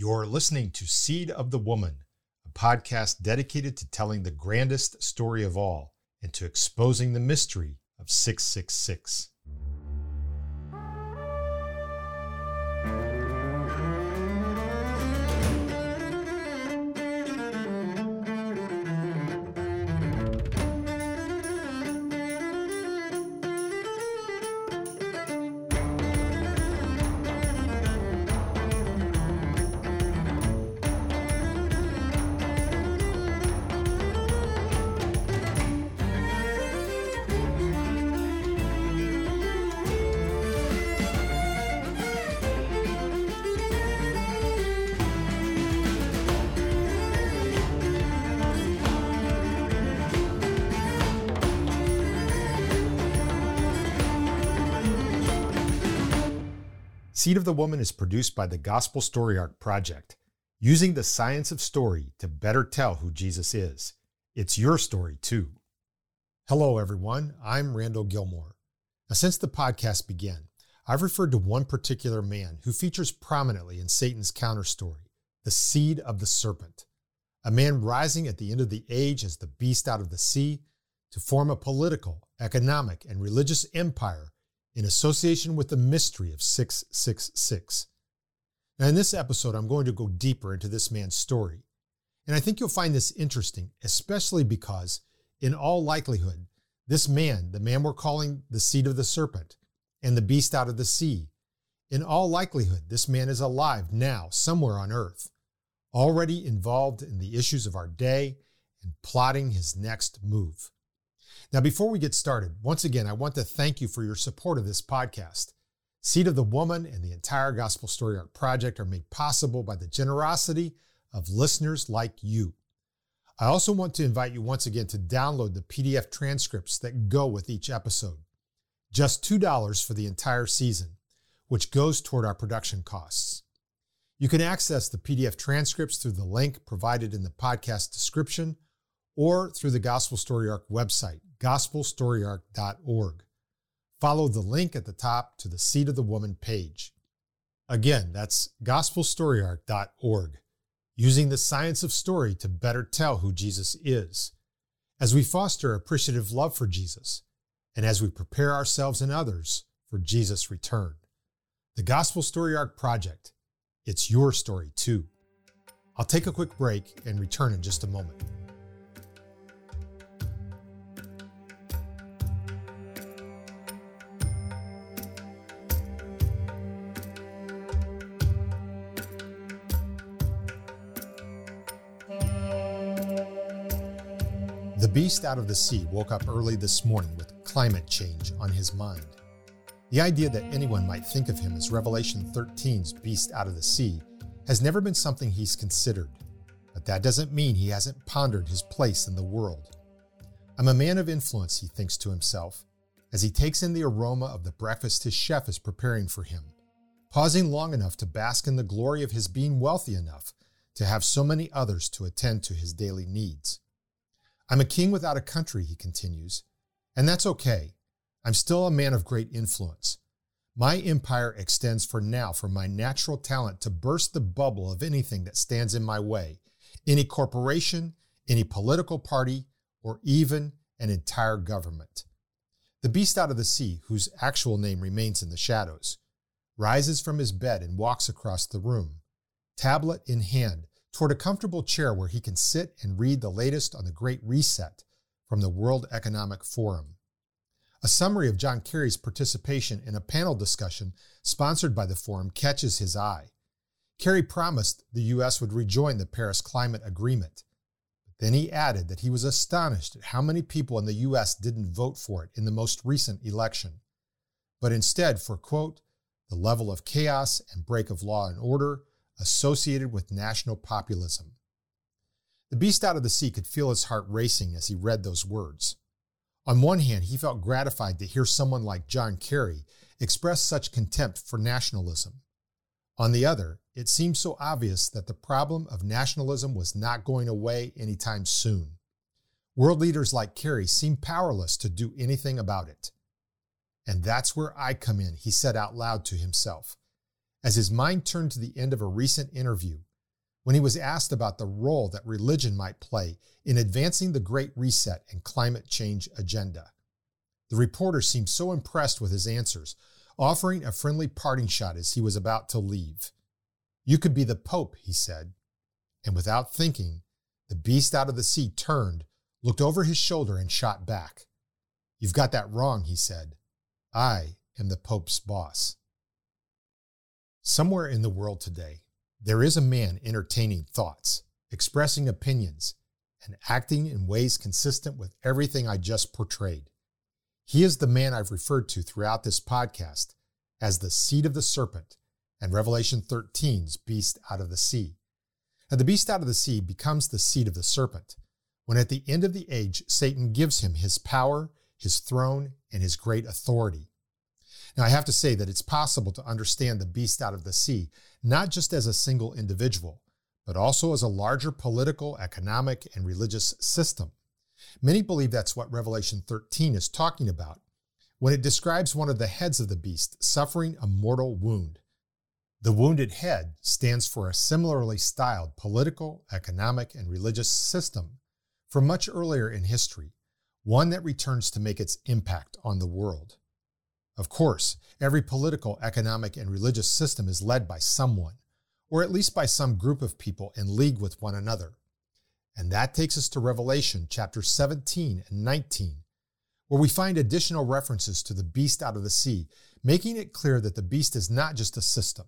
You're listening to Seed of the Woman, a podcast dedicated to telling the grandest story of all and to exposing the mystery of 666. Seed of the Woman is produced by the Gospel Story Arc Project, using the science of story to better tell who Jesus is. It's your story, too. Hello, everyone. I'm Randall Gilmore. Now, since the podcast began, I've referred to one particular man who features prominently in Satan's counter story, the seed of the serpent, a man rising at the end of the age as the beast out of the sea to form a political, economic, and religious empire in association with the mystery of 666. Now, in this episode, I'm going to go deeper into this man's story. And I think you'll find this interesting, especially because, in all likelihood, this man, the man we're calling the seed of the serpent and the beast out of the sea, in all likelihood, this man is alive now, somewhere on earth, already involved in the issues of our day and plotting his next move. Now, before we get started, once again, I want to thank you for your support of this podcast. Seed of the Woman and the entire Gospel Story Arc project are made possible by the generosity of listeners like you. I also want to invite you once again to download the PDF transcripts that go with each episode. Just $2 for the entire season, which goes toward our production costs. You can access the PDF transcripts through the link provided in the podcast description or through the Gospel Story Arc website gospelstoryarc.org. Follow the link at the top to the Seed of the Woman page. Again, that's gospelstoryarc.org, using the science of story to better tell who Jesus is. As we foster appreciative love for Jesus, and as we prepare ourselves and others for Jesus' return. The Gospel Story Arc Project, it's your story too. I'll take a quick break and return in just a moment. The beast out of the sea woke up early this morning with climate change on his mind. The idea that anyone might think of him as Revelation 13's beast out of the sea has never been something he's considered, but that doesn't mean he hasn't pondered his place in the world. I'm a man of influence, he thinks to himself, as he takes in the aroma of the breakfast his chef is preparing for him, pausing long enough to bask in the glory of his being wealthy enough to have so many others to attend to his daily needs. I'm a king without a country, he continues, and that's okay. I'm still a man of great influence. My empire extends for now from my natural talent to burst the bubble of anything that stands in my way, any corporation, any political party, or even an entire government. The beast out of the sea, whose actual name remains in the shadows, rises from his bed and walks across the room, tablet in hand, toward a comfortable chair where he can sit and read the latest on the Great Reset from the World Economic Forum. A summary of John Kerry's participation in a panel discussion sponsored by the forum catches his eye. Kerry promised the U.S. would rejoin the Paris Climate Agreement. Then he added that he was astonished at how many people in the U.S. didn't vote for it in the most recent election, but instead for, quote, the level of chaos and break of law and order associated with national populism. The beast out of the sea could feel his heart racing as he read those words. On one hand, he felt gratified to hear someone like John Kerry express such contempt for nationalism. On the other, it seemed so obvious that the problem of nationalism was not going away anytime soon. World leaders like Kerry seemed powerless to do anything about it. And that's where I come in, he said out loud to himself as his mind turned to the end of a recent interview when he was asked about the role that religion might play in advancing the Great Reset and climate change agenda. The reporter seemed so impressed with his answers, offering a friendly parting shot as he was about to leave. You could be the Pope, he said. And without thinking, the beast out of the sea turned, looked over his shoulder, and shot back. You've got that wrong, he said. I am the Pope's boss. Somewhere in the world today, there is a man entertaining thoughts, expressing opinions, and acting in ways consistent with everything I just portrayed. He is the man I've referred to throughout this podcast as the seed of the serpent and Revelation 13's beast out of the sea. And the beast out of the sea becomes the seed of the serpent when at the end of the age, Satan gives him his power, his throne, and his great authority. Now, I have to say that it's possible to understand the beast out of the sea, not just as a single individual, but also as a larger political, economic, and religious system. Many believe that's what Revelation 13 is talking about when it describes one of the heads of the beast suffering a mortal wound. The wounded head stands for a similarly styled political, economic, and religious system from much earlier in history, one that returns to make its impact on the world. Of course, every political, economic, and religious system is led by someone, or at least by some group of people in league with one another. And that takes us to Revelation chapter 17 and 19, where we find additional references to the beast out of the sea, making it clear that the beast is not just a system,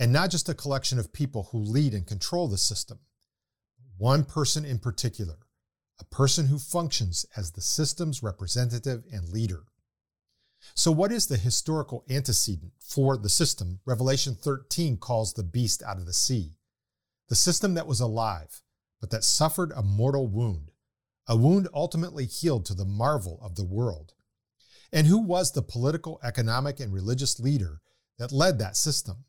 and not just a collection of people who lead and control the system. One person in particular, a person who functions as the system's representative and leader. So, what is the historical antecedent for the system Revelation 13 calls the beast out of the sea? The system that was alive, but that suffered a mortal wound, a wound ultimately healed to the marvel of the world. And who was the political, economic, and religious leader that led that system?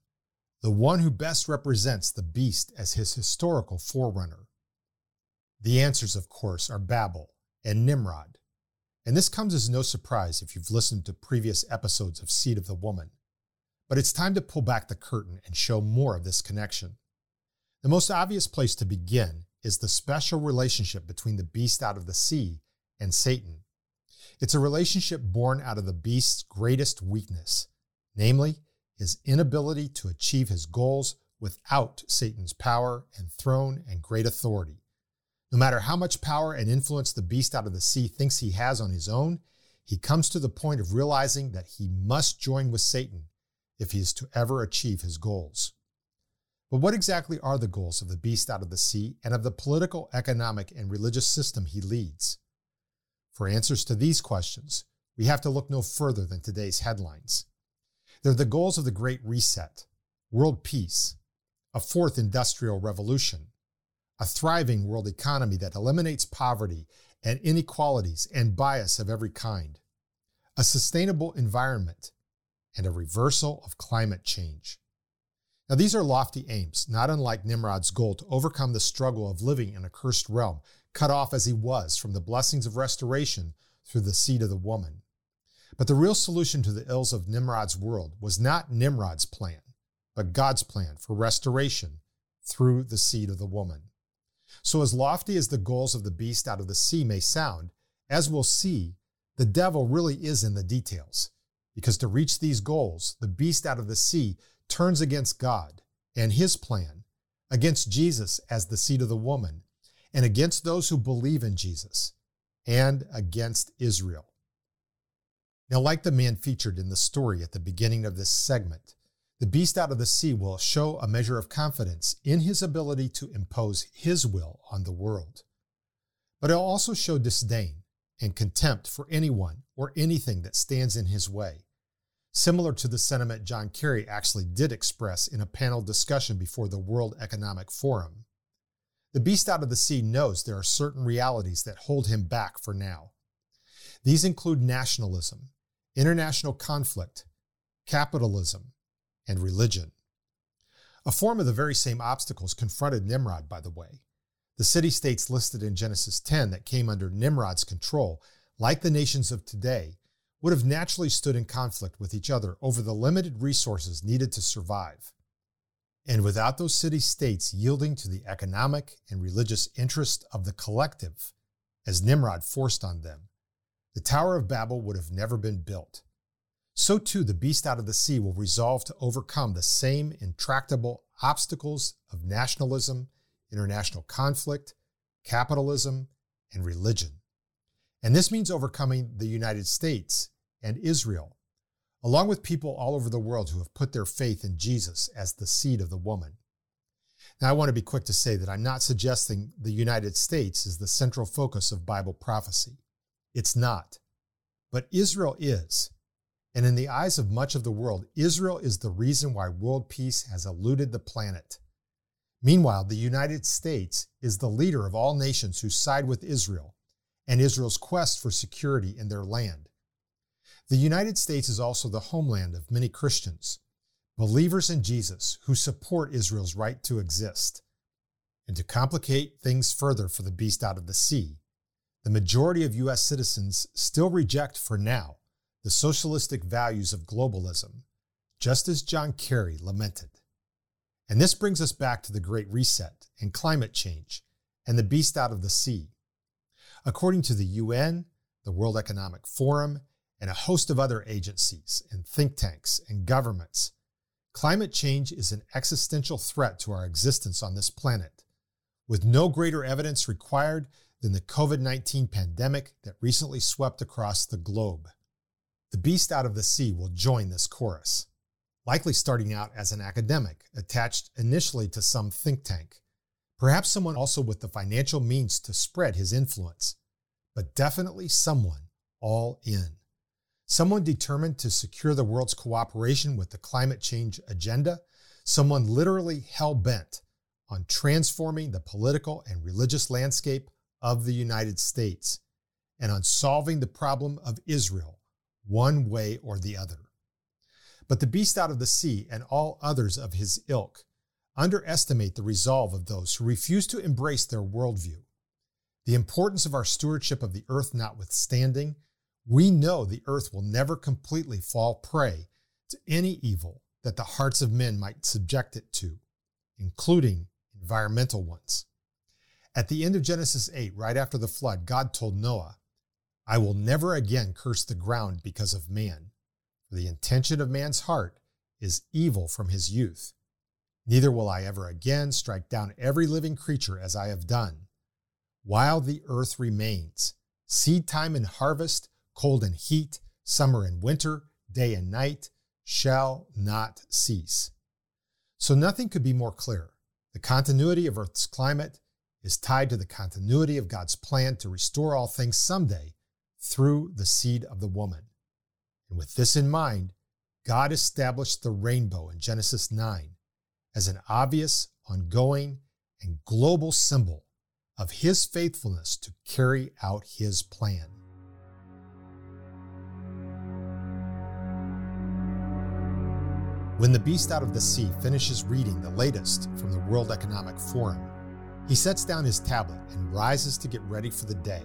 The one who best represents the beast as his historical forerunner. The answers, of course, are Babel and Nimrod. And this comes as no surprise if you've listened to previous episodes of Seed of the Woman. But it's time to pull back the curtain and show more of this connection. The most obvious place to begin is the special relationship between the beast out of the sea and Satan. It's a relationship born out of the beast's greatest weakness, namely, his inability to achieve his goals without Satan's power and throne and great authority. No matter how much power and influence the beast out of the sea thinks he has on his own, he comes to the point of realizing that he must join with Satan if he is to ever achieve his goals. But what exactly are the goals of the beast out of the sea and of the political, economic, and religious system he leads? For answers to these questions, we have to look no further than today's headlines. They're the goals of the Great Reset, world peace, a fourth industrial revolution, a thriving world economy that eliminates poverty and inequalities and bias of every kind, a sustainable environment, and a reversal of climate change. Now, these are lofty aims, not unlike Nimrod's goal to overcome the struggle of living in a cursed realm, cut off as he was from the blessings of restoration through the seed of the woman. But the real solution to the ills of Nimrod's world was not Nimrod's plan, but God's plan for restoration through the seed of the woman. So, as lofty as the goals of the beast out of the sea may sound, as we'll see, the devil really is in the details. Because to reach these goals, the beast out of the sea turns against God and his plan, against Jesus as the seed of the woman, and against those who believe in Jesus, and against Israel. Now, like the man featured in the story at the beginning of this segment, the beast out of the sea will show a measure of confidence in his ability to impose his will on the world. But it'll also show disdain and contempt for anyone or anything that stands in his way, similar to the sentiment John Kerry actually did express in a panel discussion before the World Economic Forum. The beast out of the sea knows there are certain realities that hold him back for now. These include nationalism, international conflict, capitalism, and religion. A form of the very same obstacles confronted Nimrod, by the way. The city states listed in Genesis 10 that came under Nimrod's control, like the nations of today, would have naturally stood in conflict with each other over the limited resources needed to survive. And without those city states yielding to the economic and religious interest of the collective, as Nimrod forced on them, the Tower of Babel would have never been built. So too, the beast out of the sea will resolve to overcome the same intractable obstacles of nationalism, international conflict, capitalism, and religion. And this means overcoming the United States and Israel, along with people all over the world who have put their faith in Jesus as the seed of the woman. Now, I want to be quick to say that I'm not suggesting the United States is the central focus of Bible prophecy. It's not. But Israel is. And in the eyes of much of the world, Israel is the reason why world peace has eluded the planet. Meanwhile, the United States is the leader of all nations who side with Israel and Israel's quest for security in their land. The United States is also the homeland of many Christians, believers in Jesus who support Israel's right to exist. And to complicate things further for the beast out of the sea, the majority of U.S. citizens still reject for now the socialistic values of globalism, just as John Kerry lamented. And this brings us back to the Great Reset and climate change and the beast out of the sea. According to the UN, the World Economic Forum, and a host of other agencies and think tanks and governments, climate change is an existential threat to our existence on this planet, with no greater evidence required than the COVID 19 pandemic that recently swept across the globe. The beast out of the sea will join this chorus, likely starting out as an academic attached initially to some think tank, perhaps someone also with the financial means to spread his influence, but definitely someone all in. Someone determined to secure the world's cooperation with the climate change agenda, someone literally hell bent on transforming the political and religious landscape of the United States and on solving the problem of Israel one way or the other. But the beast out of the sea and all others of his ilk underestimate the resolve of those who refuse to embrace their worldview. The importance of our stewardship of the earth notwithstanding, we know the earth will never completely fall prey to any evil that the hearts of men might subject it to, including environmental ones. At the end of Genesis 8, right after the flood, God told Noah, I will never again curse the ground because of man, the intention of man's heart is evil from his youth. Neither will I ever again strike down every living creature as I have done. While the earth remains, seed time and harvest, cold and heat, summer and winter, day and night, shall not cease. So nothing could be more clear. The continuity of Earth's climate is tied to the continuity of God's plan to restore all things someday through the seed of the woman. And with this in mind, God established the rainbow in Genesis 9 as an obvious, ongoing, and global symbol of his faithfulness to carry out his plan. When the beast out of the sea finishes reading the latest from the World Economic Forum, he sets down his tablet and rises to get ready for the day.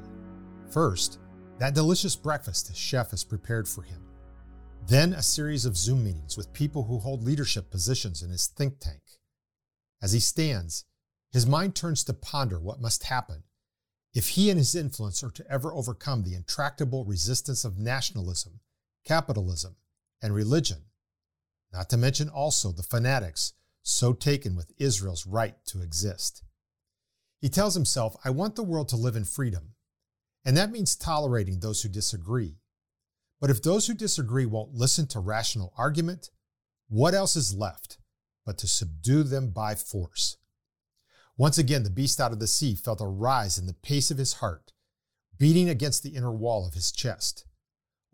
First, that delicious breakfast his chef has prepared for him. Then, a series of Zoom meetings with people who hold leadership positions in his think tank. As he stands, his mind turns to ponder what must happen if he and his influence are to ever overcome the intractable resistance of nationalism, capitalism, and religion, not to mention also the fanatics so taken with Israel's right to exist. He tells himself, I want the world to live in freedom, and that means tolerating those who disagree. But if those who disagree won't listen to rational argument, what else is left but to subdue them by force? Once again, the beast out of the sea felt a rise in the pace of his heart, beating against the inner wall of his chest.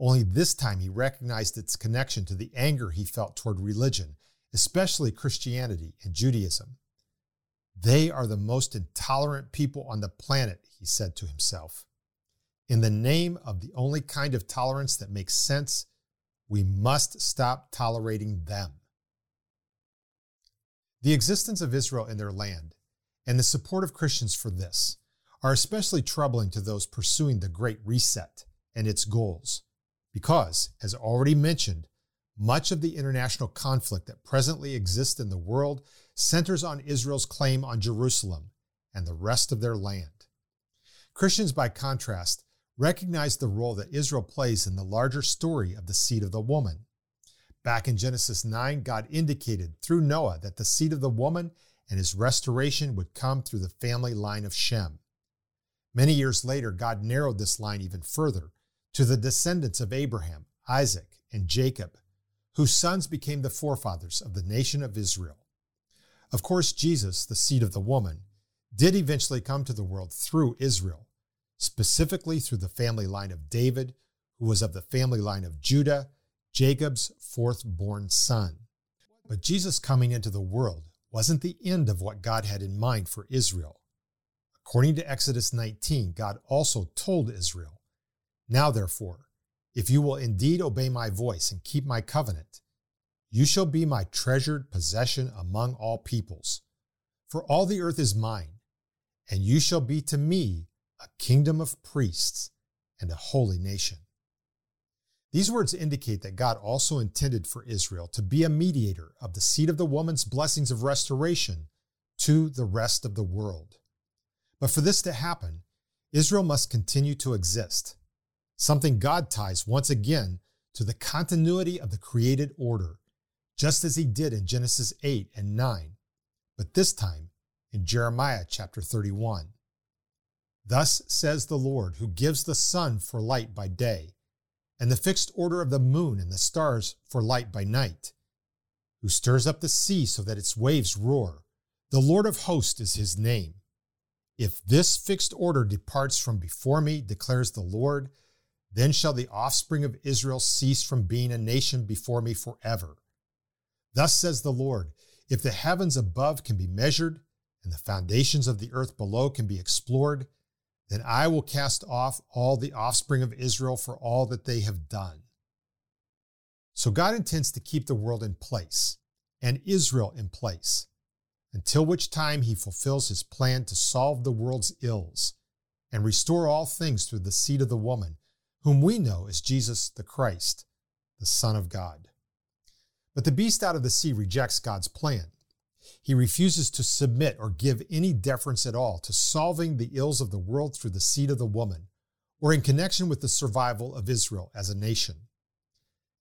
Only this time he recognized its connection to the anger he felt toward religion, especially Christianity and Judaism. They are the most intolerant people on the planet, he said to himself. In the name of the only kind of tolerance that makes sense, we must stop tolerating them. The existence of Israel in their land and the support of Christians for this are especially troubling to those pursuing the Great Reset and its goals, because, as already mentioned, much of the international conflict that presently exists in the world centers on Israel's claim on Jerusalem and the rest of their land. Christians, by contrast, recognize the role that Israel plays in the larger story of the seed of the woman. Back in Genesis 9, God indicated through Noah that the seed of the woman and his restoration would come through the family line of Shem. Many years later, God narrowed this line even further to the descendants of Abraham, Isaac, and Jacob, whose sons became the forefathers of the nation of Israel. Of course, Jesus, the seed of the woman, did eventually come to the world through Israel, specifically through the family line of David, who was of the family line of Judah, Jacob's fourth born son. But Jesus coming into the world wasn't the end of what God had in mind for Israel. According to Exodus 19, God also told Israel, Now therefore, if you will indeed obey my voice and keep my covenant, you shall be my treasured possession among all peoples. For all the earth is mine, and you shall be to me a kingdom of priests and a holy nation. These words indicate that God also intended for Israel to be a mediator of the seed of the woman's blessings of restoration to the rest of the world. But for this to happen, Israel must continue to exist, something God ties once again to the continuity of the created order, just as he did in Genesis 8 and 9, but this time in Jeremiah chapter 31. Thus says the Lord, who gives the sun for light by day, and the fixed order of the moon and the stars for light by night, who stirs up the sea so that its waves roar. The Lord of hosts is his name. If this fixed order departs from before me, declares the Lord, then shall the offspring of Israel cease from being a nation before me forever. Thus says the Lord If the heavens above can be measured, and the foundations of the earth below can be explored, then I will cast off all the offspring of Israel for all that they have done. So God intends to keep the world in place and Israel in place until which time he fulfills his plan to solve the world's ills and restore all things through the seed of the woman, whom we know as Jesus the Christ, the Son of God. But the beast out of the sea rejects God's plan. He refuses to submit or give any deference at all to solving the ills of the world through the seed of the woman, or in connection with the survival of Israel as a nation.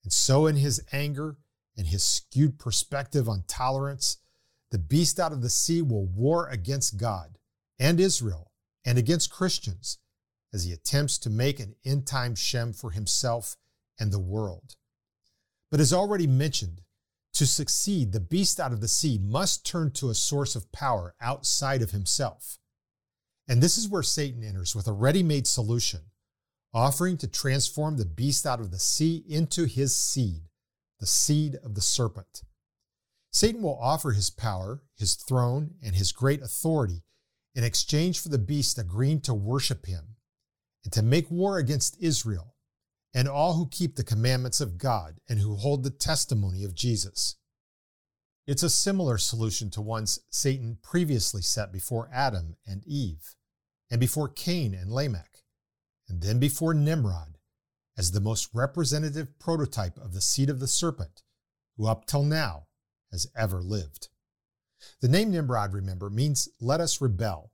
And so, in his anger and his skewed perspective on tolerance, the beast out of the sea will war against God and Israel and against Christians as he attempts to make an end time Shem for himself and the world. But as already mentioned, to succeed, the beast out of the sea must turn to a source of power outside of himself. And this is where Satan enters with a ready made solution, offering to transform the beast out of the sea into his seed, the seed of the serpent. Satan will offer his power, his throne, and his great authority in exchange for the beast agreeing to worship him and to make war against Israel and all who keep the commandments of God and who hold the testimony of Jesus. It's a similar solution to ones Satan previously set before Adam and Eve, and before Cain and Lamech, and then before Nimrod, as the most representative prototype of the seed of the serpent, who up till now has ever lived. The name Nimrod, remember, means let us rebel.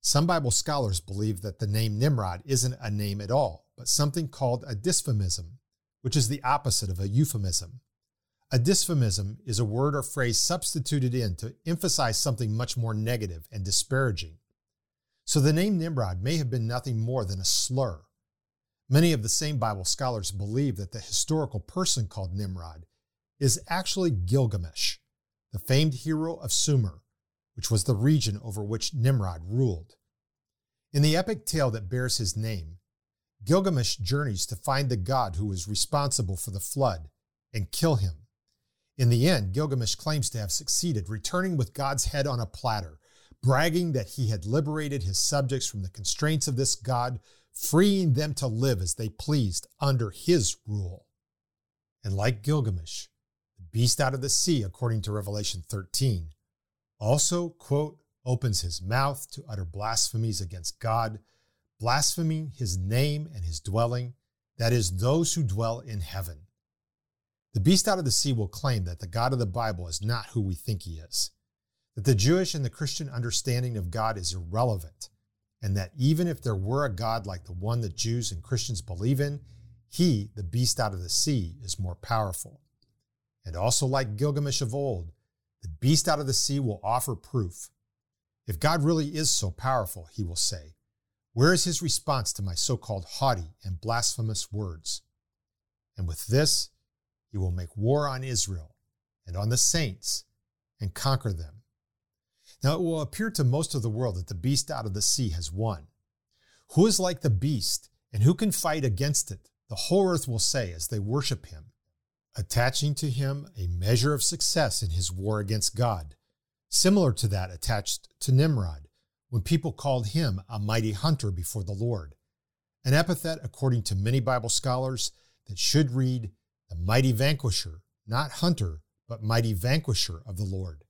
Some Bible scholars believe that the name Nimrod isn't a name at all, but something called a dysphemism, which is the opposite of a euphemism. A dysphemism is a word or phrase substituted in to emphasize something much more negative and disparaging. So the name Nimrod may have been nothing more than a slur. Many of the same Bible scholars believe that the historical person called Nimrod is actually Gilgamesh, the famed hero of Sumer, which was the region over which Nimrod ruled. In the epic tale that bears his name, Gilgamesh journeys to find the god who was responsible for the flood and kill him. In the end, Gilgamesh claims to have succeeded, returning with God's head on a platter, bragging that he had liberated his subjects from the constraints of this god, freeing them to live as they pleased under his rule. And like Gilgamesh, the beast out of the sea, according to Revelation 13, also, quote, opens his mouth to utter blasphemies against God, blaspheming his name and his dwelling, that is, those who dwell in heaven. The beast out of the sea will claim that the God of the Bible is not who we think he is. that the Jewish and the Christian understanding of God is irrelevant, and that even if there were a God like the one that Jews and Christians believe in, he, the beast out of the sea, is more powerful. And also, like Gilgamesh of old, the beast out of the sea will offer proof. If God really is so powerful, he will say, where is his response to my so called haughty and blasphemous words? And with this, he will make war on Israel and on the saints and conquer them. Now it will appear to most of the world that the beast out of the sea has won. Who is like the beast and who can fight against it? The whole earth will say as they worship him, attaching to him a measure of success in his war against God, similar to that attached to Nimrod when people called him a mighty hunter before the Lord, an epithet, according to many Bible scholars, that should read the mighty vanquisher, not hunter, but mighty vanquisher of the Lord.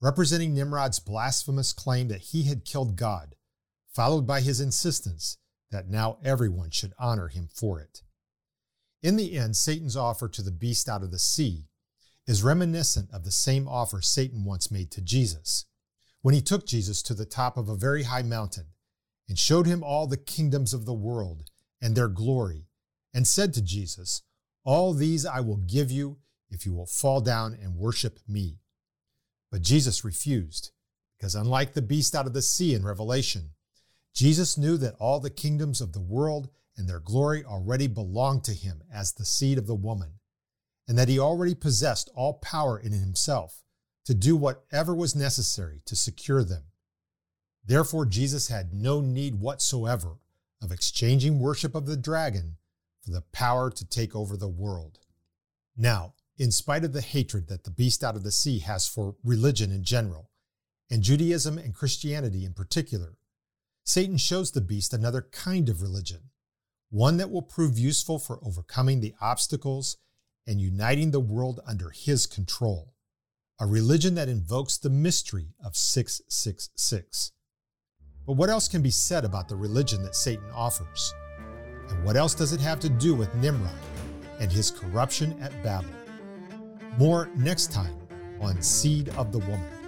Representing Nimrod's blasphemous claim that he had killed God, followed by his insistence that now everyone should honor him for it. In the end, Satan's offer to the beast out of the sea is reminiscent of the same offer Satan once made to Jesus when he took Jesus to the top of a very high mountain and showed him all the kingdoms of the world and their glory, and said to Jesus, All these I will give you if you will fall down and worship me. But Jesus refused, because unlike the beast out of the sea in Revelation, Jesus knew that all the kingdoms of the world and their glory already belonged to him as the seed of the woman, and that he already possessed all power in himself to do whatever was necessary to secure them. Therefore, Jesus had no need whatsoever of exchanging worship of the dragon for the power to take over the world. Now, in spite of the hatred that the beast out of the sea has for religion in general, and Judaism and Christianity in particular, Satan shows the beast another kind of religion, one that will prove useful for overcoming the obstacles and uniting the world under his control, a religion that invokes the mystery of 666. But what else can be said about the religion that Satan offers? And what else does it have to do with Nimrod and his corruption at Babel? More next time on Seed of the Woman.